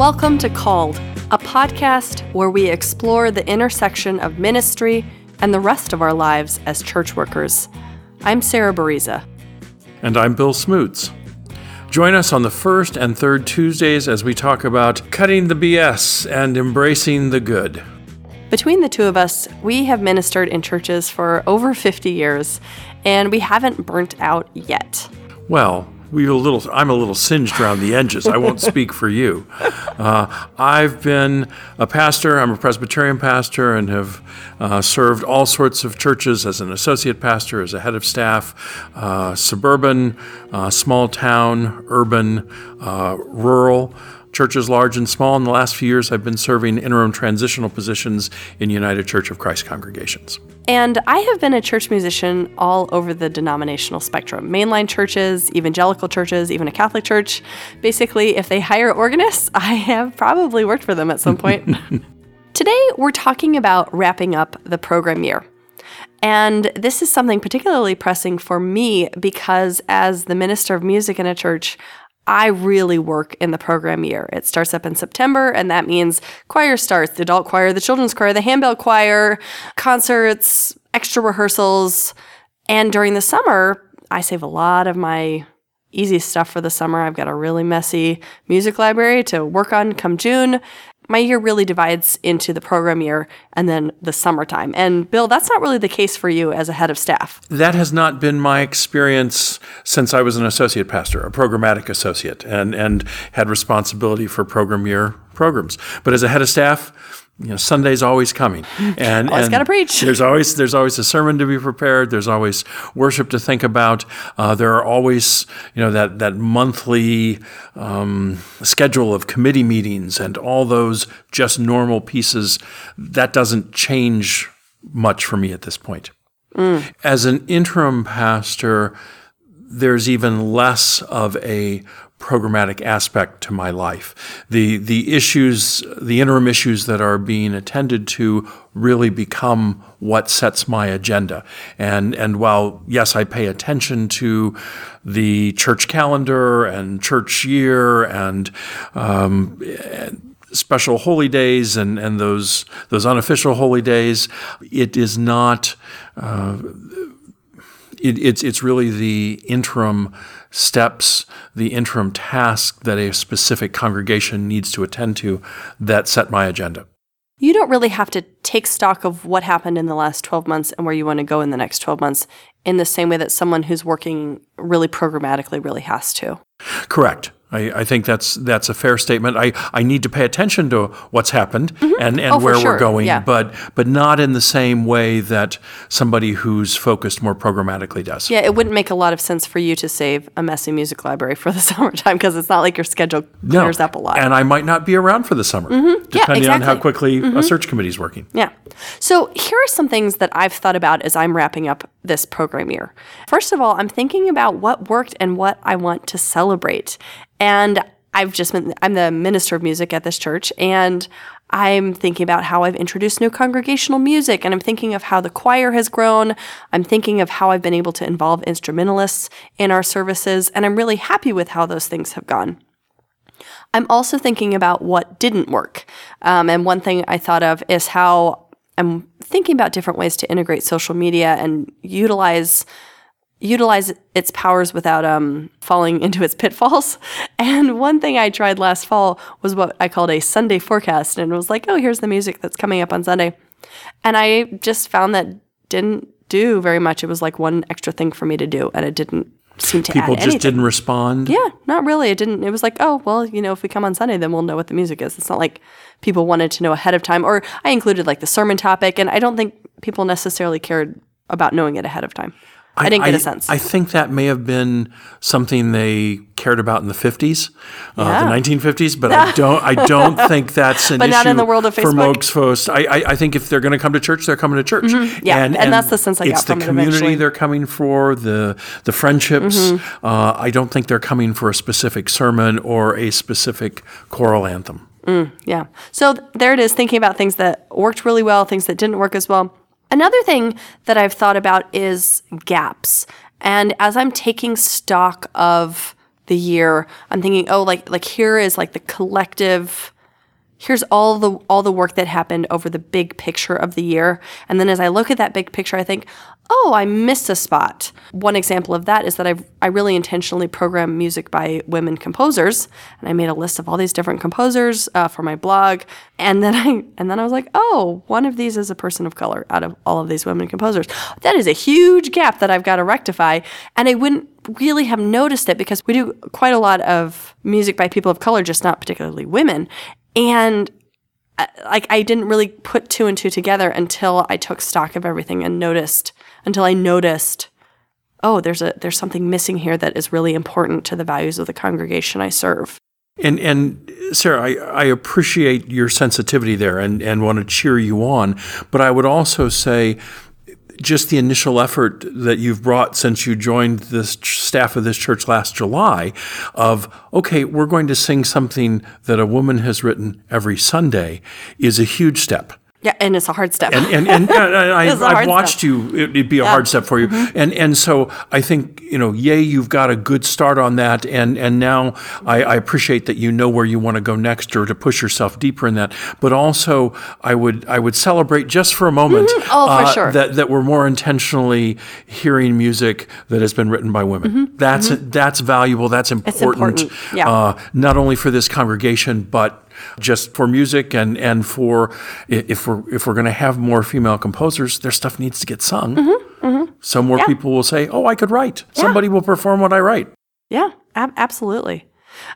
Welcome to Called, a podcast where we explore the intersection of ministry and the rest of our lives as church workers. I'm Sarah Bariza. And I'm Bill Smoots. Join us on the first and third Tuesdays as we talk about cutting the BS and embracing the good. Between the two of us, we have ministered in churches for over 50 years, and we haven't burnt out yet. Well, we a little. I'm a little singed around the edges. I won't speak for you. Uh, I've been a pastor. I'm a Presbyterian pastor, and have uh, served all sorts of churches as an associate pastor, as a head of staff, uh, suburban, uh, small town, urban, uh, rural churches large and small. In the last few years, I've been serving interim transitional positions in United Church of Christ congregations. And I have been a church musician all over the denominational spectrum mainline churches, evangelical churches, even a Catholic church. Basically, if they hire organists, I have probably worked for them at some point. Today, we're talking about wrapping up the program year. And this is something particularly pressing for me because, as the minister of music in a church, I really work in the program year. It starts up in September, and that means choir starts the adult choir, the children's choir, the handbell choir, concerts, extra rehearsals. And during the summer, I save a lot of my easy stuff for the summer. I've got a really messy music library to work on come June my year really divides into the program year and then the summertime. And Bill, that's not really the case for you as a head of staff. That has not been my experience since I was an associate pastor, a programmatic associate, and, and had responsibility for program year programs. But as a head of staff, you know, Sunday's always coming, and always got to preach. There's always there's always a sermon to be prepared. There's always worship to think about. Uh, there are always you know that that monthly um, schedule of committee meetings and all those just normal pieces. That doesn't change much for me at this point. Mm. As an interim pastor, there's even less of a programmatic aspect to my life. The the issues, the interim issues that are being attended to really become what sets my agenda. And and while yes, I pay attention to the church calendar and church year and, um, and special holy days and, and those those unofficial holy days, it is not. Uh, it, it's it's really the interim steps, the interim task that a specific congregation needs to attend to that set my agenda. You don't really have to take stock of what happened in the last 12 months and where you want to go in the next 12 months in the same way that someone who's working really programmatically really has to. Correct. I, I, think that's that's a fair statement. I, I need to pay attention to what's happened mm-hmm. and, and oh, where sure. we're going, yeah. but but not in the same way that somebody who's focused more programmatically does. Yeah, it wouldn't make a lot of sense for you to save a messy music library for the summertime because it's not like your schedule clears no. up a lot. And I might not be around for the summer, mm-hmm. depending yeah, exactly. on how quickly mm-hmm. a search committee is working. Yeah. So here are some things that I've thought about as I'm wrapping up this program year. First of all, I'm thinking about what worked and what I want to celebrate. And I've just been, I'm the minister of music at this church, and I'm thinking about how I've introduced new congregational music, and I'm thinking of how the choir has grown. I'm thinking of how I've been able to involve instrumentalists in our services, and I'm really happy with how those things have gone. I'm also thinking about what didn't work. Um, and one thing I thought of is how I'm thinking about different ways to integrate social media and utilize utilize its powers without um, falling into its pitfalls. And one thing I tried last fall was what I called a Sunday forecast, and it was like, oh, here's the music that's coming up on Sunday. And I just found that didn't do very much. It was like one extra thing for me to do, and it didn't seem to people just anything. didn't respond. Yeah, not really. It didn't. It was like, oh, well, you know, if we come on Sunday, then we'll know what the music is. It's not like people wanted to know ahead of time. Or I included like the sermon topic, and I don't think people necessarily cared about knowing it ahead of time. I, I didn't get a sense. I think that may have been something they cared about in the 50s, yeah. uh, the 1950s, but I don't. I don't think that's an but issue not in the world of for Facebook. most folks. I, I, I, think if they're going to come to church, they're coming to church. Mm-hmm. Yeah, and, and, and, that's the sense I it's got from the community eventually. they're coming for, the the friendships. Mm-hmm. Uh, I don't think they're coming for a specific sermon or a specific choral anthem. Mm, yeah. So th- there it is, thinking about things that worked really well, things that didn't work as well. Another thing that I've thought about is gaps. And as I'm taking stock of the year, I'm thinking, oh, like like here is like the collective here's all the all the work that happened over the big picture of the year. And then as I look at that big picture, I think, oh, I missed a spot. One example of that is that I I really intentionally program music by women composers, and I made a list of all these different composers uh, for my blog. And then I and then I was like, oh, one of these is a person of color out of all of these women composers. That is a huge gap that I've got to rectify, and I wouldn't really have noticed it because we do quite a lot of music by people of color, just not particularly women. And like I didn't really put two and two together until I took stock of everything and noticed until I noticed oh there's a there's something missing here that is really important to the values of the congregation I serve. And and Sarah, I, I appreciate your sensitivity there and, and want to cheer you on. But I would also say just the initial effort that you've brought since you joined the staff of this church last July of, okay, we're going to sing something that a woman has written every Sunday is a huge step. Yeah, and it's a hard step. And and, and, I, have watched step. you; it, would be a yeah. hard step for you. Mm-hmm. And and so I think you know, yay, you've got a good start on that. And and now I, I appreciate that you know where you want to go next, or to push yourself deeper in that. But also, I would I would celebrate just for a moment. Mm-hmm. Oh, uh, for sure. That that we're more intentionally hearing music that has been written by women. Mm-hmm. That's mm-hmm. that's valuable. That's important. important. Yeah. Uh, not only for this congregation, but just for music and and for if we're if we're going to have more female composers, their stuff needs to get sung. Mm-hmm, mm-hmm. So more yeah. people will say, "Oh, I could write." Yeah. Somebody will perform what I write. Yeah, ab- absolutely.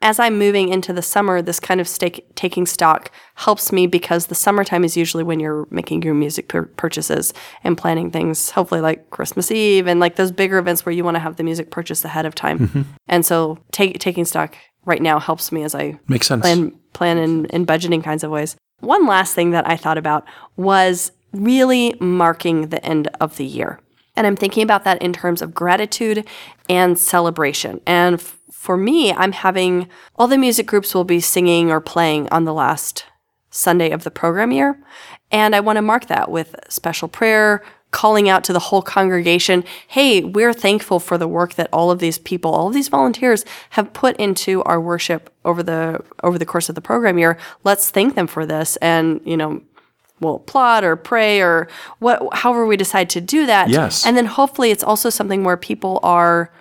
As I'm moving into the summer, this kind of stake, taking stock helps me because the summertime is usually when you're making your music pur- purchases and planning things, hopefully like Christmas Eve and like those bigger events where you want to have the music purchased ahead of time. Mm-hmm. And so take, taking stock right now helps me as I Makes sense. plan plan in, in budgeting kinds of ways. One last thing that I thought about was really marking the end of the year. And I'm thinking about that in terms of gratitude and celebration. And f- for me, I'm having all the music groups will be singing or playing on the last Sunday of the program year. And I want to mark that with special prayer, calling out to the whole congregation, hey, we're thankful for the work that all of these people, all of these volunteers have put into our worship over the over the course of the program year. Let's thank them for this and, you know, we'll applaud or pray or what however we decide to do that. Yes. And then hopefully it's also something where people are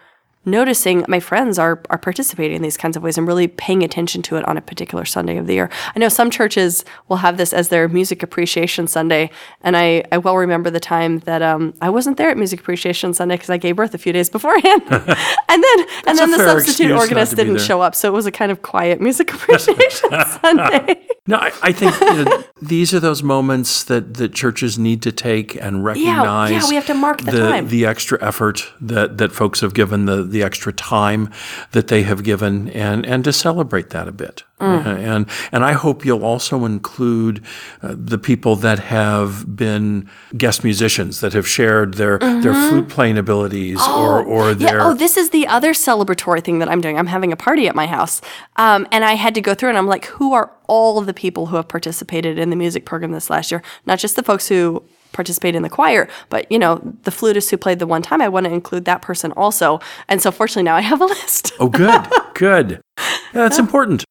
noticing my friends are are participating in these kinds of ways and really paying attention to it on a particular Sunday of the year. I know some churches will have this as their music appreciation Sunday, and I, I well remember the time that um, I wasn't there at music appreciation Sunday because I gave birth a few days beforehand, and then and then the substitute organist didn't show up, so it was a kind of quiet music appreciation Sunday. No, I, I think you know, these are those moments that, that churches need to take and recognize. Yeah, yeah we have to mark the, the, time. The extra effort that, that folks have given, the, the extra time that they have given, and, and to celebrate that a bit. Mm. Uh, and and I hope you'll also include uh, the people that have been guest musicians that have shared their mm-hmm. their flute playing abilities oh, or or their. Yeah, oh, this is the other celebratory thing that I'm doing. I'm having a party at my house, um, and I had to go through and I'm like, who are all of the people who have participated in the music program this last year? Not just the folks who participate in the choir, but you know, the flutist who played the one time, I want to include that person also. And so fortunately now I have a list. oh, good, good. Yeah, that's important.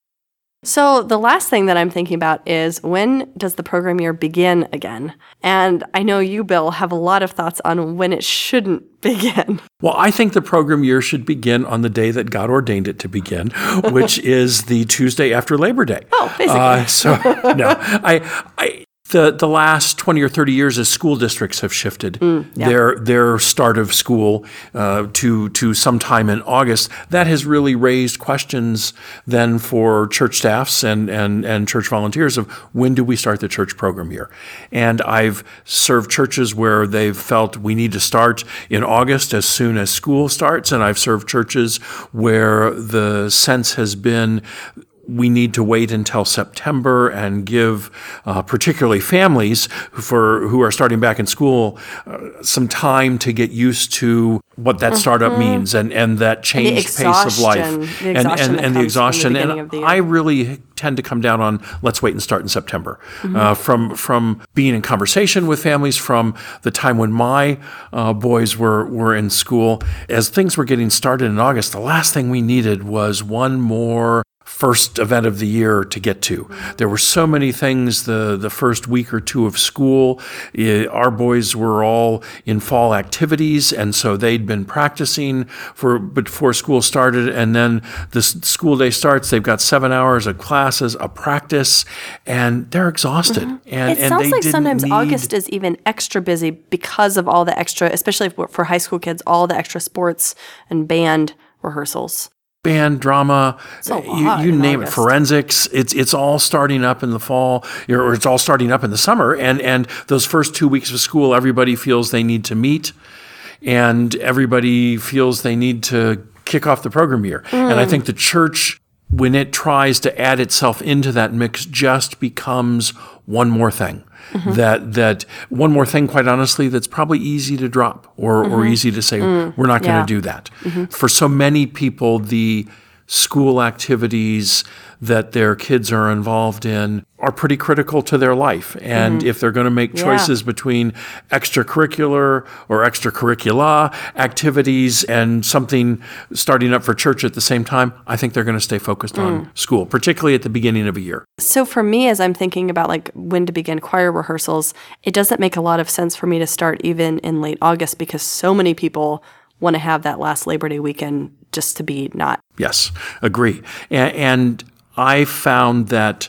So, the last thing that I'm thinking about is when does the program year begin again? And I know you, Bill, have a lot of thoughts on when it shouldn't begin. Well, I think the program year should begin on the day that God ordained it to begin, which is the Tuesday after Labor Day. Oh, basically. Uh, so, no, I, I, the, the last 20 or 30 years as school districts have shifted mm, yeah. their their start of school uh, to to sometime in August that has really raised questions then for church staffs and, and and church volunteers of when do we start the church program here and I've served churches where they've felt we need to start in August as soon as school starts and I've served churches where the sense has been we need to wait until September and give, uh, particularly families who, for who are starting back in school, uh, some time to get used to what that startup Mm-hmm. means and, and that changed pace of life and, and, and the from the exhaustion. and the. I really tend to come down on let's wait and start in September. Uh, from from being in conversation with families from the time when my uh, boys were were in school, as things were getting started in August, the last thing we needed was one more first event of the year to get to. There were so many things the the first week or two of school. Eh, our boys were all in fall activities, and so they'd been practicing for before school started. And then the school day starts. They've got seven hours of classes, a practice, and they're exhausted. And Mm-hmm. It and sounds they like sometimes need- August is even extra busy because of all the extra, especially for high school kids, all the extra sports and band rehearsals. Band drama. You, you name August. it forensics. It's it's all starting up in the fall or it's all starting up in the summer. And and those first two weeks of school everybody feels they need to meet and everybody feels they need to kick off the program year. And i think the church when it tries to add itself into that mix just becomes one more thing. That that one more thing quite honestly that's probably easy to drop or or mm-hmm. easy to say mm. we're not going Yeah. to do that. Mm-hmm. For so many people the school activities that their kids are involved in are pretty critical to their life. And mm-hmm. if they're going to make choices between extracurricular or extracurricula activities and something starting up for church at the same time i think they're going to stay focused on mm. school particularly at the beginning of a year. So for me, as I'm thinking about like when to begin choir rehearsals, it doesn't make a lot of sense for me to start even in late August because so many people want to have that last Labor Day weekend just to be not. Yes, agree. And, and I found that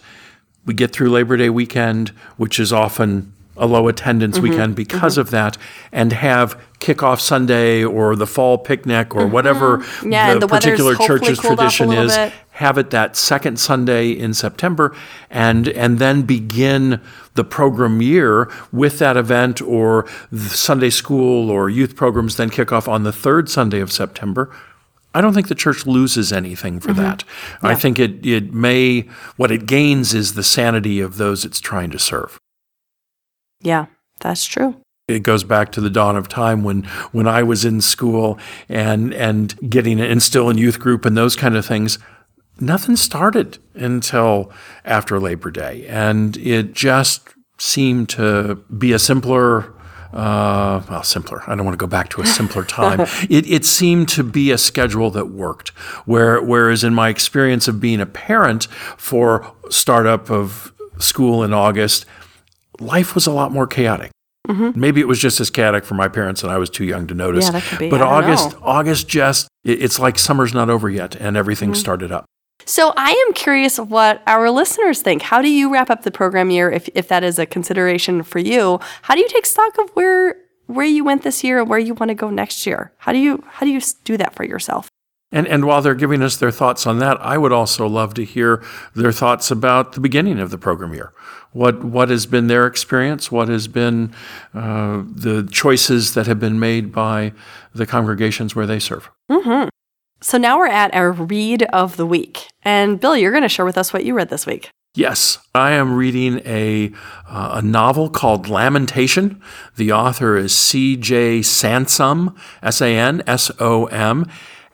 we get through Labor Day weekend, which is often a low attendance mm-hmm. weekend because mm-hmm. of that, and have kickoff Sunday or the fall picnic or mm-hmm. whatever Yeah, the, the particular church's cooled off a tradition is. bit. Have it that second Sunday in September, and and then begin the program year with that event or the Sunday school or youth programs. Then kick off on the third Sunday of September. I don't think the church loses anything for that. I think it, it may, what it gains is the sanity of those it's trying to serve. Yeah, that's true. It goes back to the dawn of time when, when I was in school and, and getting and still in youth group and those kind of things. Nothing started until after Labor Day. And it just seemed to be a simpler uh, well, simpler. I don't want to go back to a simpler time. it, it seemed to be a schedule that worked. Where, whereas in my experience of being a parent for startup of school in August, life was a lot more chaotic. Maybe it was just as chaotic for my parents and I was too young to notice. Yeah, that could be. But August, know. August just, it- it's like summer's not over yet and everything Mm-hmm. started up. So I am curious what our listeners think. How do you wrap up the program year if, if that is a consideration for you? How do you take stock of where where you went this year and where you want to go next year? How do you how do you do that for yourself? And, and while they're giving us their thoughts on that, I would also love to hear their thoughts about the beginning of the program year. What, what has been their experience? What has been uh, the choices that have been made by the congregations where they serve? So now we're at our read of the week. And Bill, you're going to share with us what you read this week. Yes, I am reading a, uh, a novel called Lamentation. The author is C.J. Sansom, S A N S O M,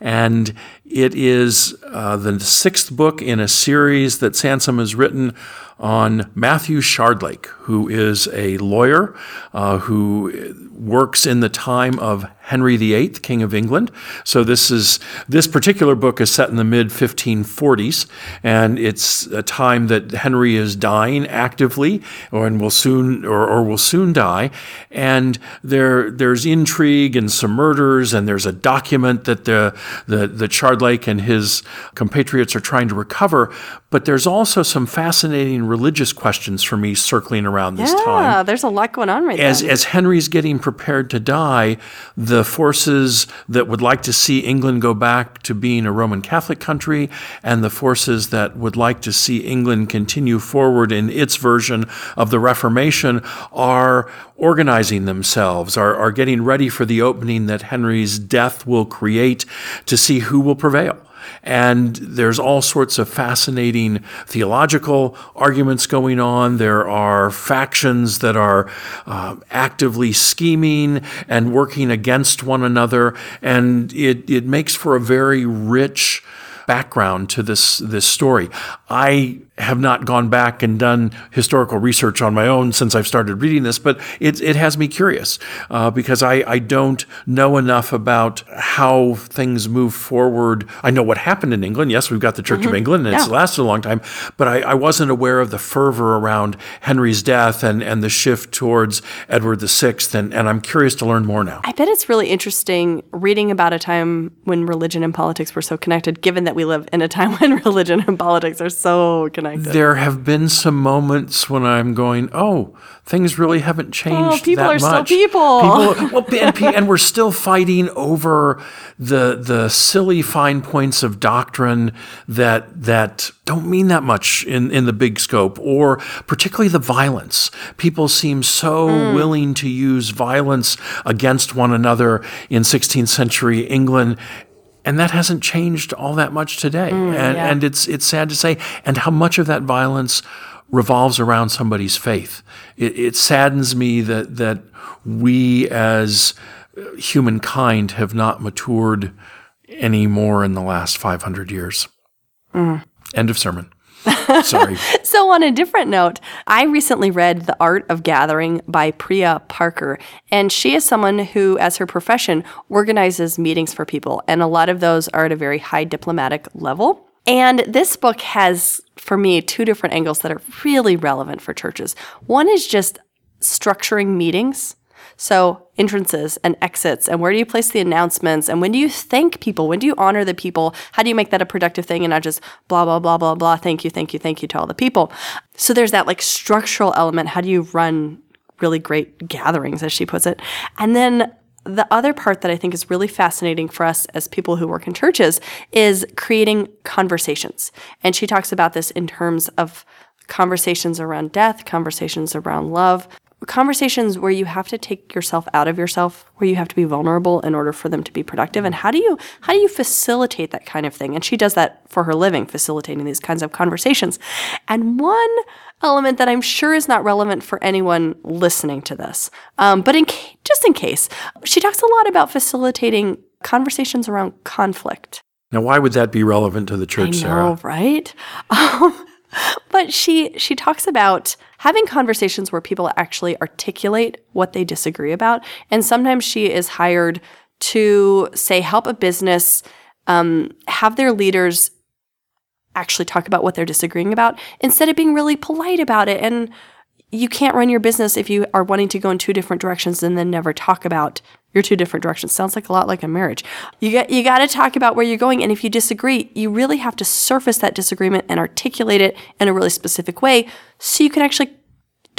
and it is uh, the sixth book in a series that Sansom has written on Matthew Shardlake, who is a lawyer uh, who works in the time of Henry VIII, King of England. So this is this particular book is set in the mid 1540s, and it's a time that Henry is dying actively, or and will soon or, or will soon die. And there there's intrigue and some murders, and there's a document that the the the Shardlake and his compatriots are trying to recover. But there's also some fascinating religious questions for me circling around this time Yeah, there's a lot going on right now. as as Henry's getting prepared to die, the forces that would like to see England go back to being a Roman Catholic country, and the forces that would like to see England continue forward in its version of the Reformation are organizing themselves, are, are getting ready for the opening that Henry's death will create to see who will prevail. And there's all sorts of fascinating theological arguments going on. There are factions that are uh, actively scheming and working against one another. And it, it makes for a very rich background to this this story. I have not gone back and done historical research on my own since I've started reading this, but it, it has me curious uh, because I, I don't know enough about how things move forward. I know what happened in England. Yes, we've got the Church mm-hmm. of England and yeah. it's lasted a long time, but I, I, wasn't aware of the fervor around Henry's death and, and the shift towards Edward VI, and, and I'm curious to learn more now. I bet it's really interesting reading about a time when religion and politics were so connected, given that we live in a time when religion and politics are so connected. There have been some moments when I'm going, oh, things really haven't changed. Oh, people are much. still people. people well, and, and we're still fighting over the the silly fine points of doctrine that that don't mean that much in, in the big scope, or particularly the violence. People seem so mm. willing to use violence against one another in 16th century England and that hasn't changed all that much today. Mm, and, yeah. and it's it's sad to say, and how much of that violence revolves around somebody's faith. It, it saddens me that that we as humankind have not matured any more in the last 500 years. Mm. End of sermon. Sorry. so, on a different note, I recently read The Art of Gathering by Priya Parker. And she is someone who, as her profession, organizes meetings for people. And a lot of those are at a very high diplomatic level. And this book has, for me, two different angles that are really relevant for churches. One is just structuring meetings so, entrances and exits, and where do you place the announcements, and when do you thank people? When do you honor the people? How do you make that a productive thing and not just blah, blah, blah, blah, blah, thank you, thank you, thank you to all the people? So, there's that like structural element. How do you run really great gatherings, as she puts it? And then the other part that I think is really fascinating for us as people who work in churches is creating conversations. And she talks about this in terms of conversations around death, conversations around love, conversations where you have to take yourself out of yourself where you have to be vulnerable in order for them to be productive and how do you how do you facilitate that kind of thing? And she does that for her living facilitating these kinds of conversations. And one element that i'm sure is not relevant for anyone listening to this um, but in ca- just in case she talks a lot about facilitating conversations around conflict. Now why would that be relevant to the church I sarah? know, right? Um, but she she talks about having conversations where people actually articulate what they disagree about. And sometimes she is hired to say help a business um, have their leaders actually talk about what they're disagreeing about instead of being really polite about it. And you can't run your business if you are wanting to go in two different directions and then never talk about your two different directions. Sounds like a lot like a marriage. You got you got to talk about where you're going and if you disagree, you really have to surface that disagreement and articulate it in a really specific way so you can actually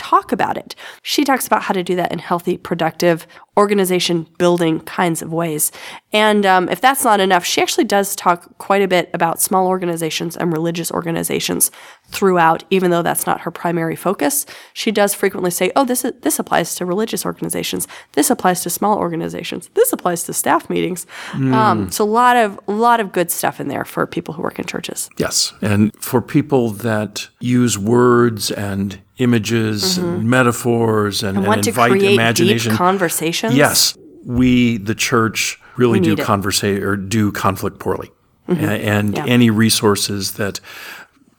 talk about it. She talks about how to do that in healthy, productive, organization building kinds of ways. And um, if that's not enough, she actually does talk quite a bit about small organizations and religious organizations throughout, even though that's not her primary focus. She does frequently say, oh, this, is, this applies to religious organizations. This applies to small organizations. This applies to staff meetings. Mm. Um, so a lot of, a lot of good stuff in there for people who work in churches. Yes. And for people that use words and images mm-hmm. and metaphors and, and, and invite imagination. Conversations. Yes, we the church really do conversate or do conflict poorly, mm-hmm. and, and yeah. any resources that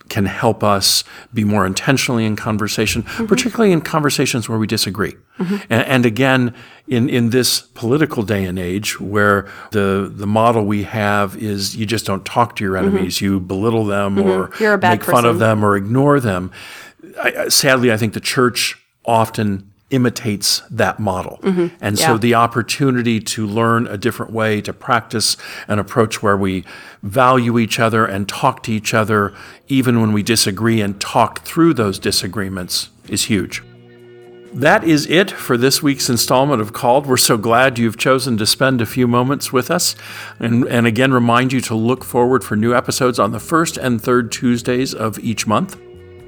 can help us be more intentionally in conversation, mm-hmm. particularly in conversations where we disagree. Mm-hmm. And, and, again, in, in this political day and age where the, the model we have is you just don't talk to your mm-hmm. enemies, you belittle them mm-hmm. or make person. fun of them or ignore them. I, sadly, I think the church often imitates that model. Mm-hmm. And yeah. so the opportunity to learn a different way to practice an approach where we value each other and talk to each other even when we disagree and talk through those disagreements is huge. That is it for this week's installment of Called. We're so glad you've chosen to spend a few moments with us. And, and again, remind you to look forward for new episodes on the first and third Tuesdays of each month.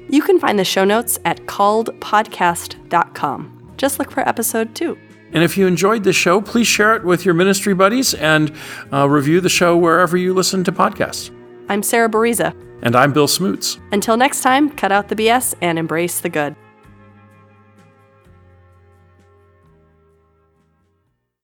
You can find the show notes at calledpodcast.com. Just look for episode two. And if you enjoyed the show, please share it with your ministry buddies and uh, review the show wherever you listen to podcasts. I'm Sarah Bariza. And I'm Bill Smoots. Until next time, cut out the BS and embrace the good.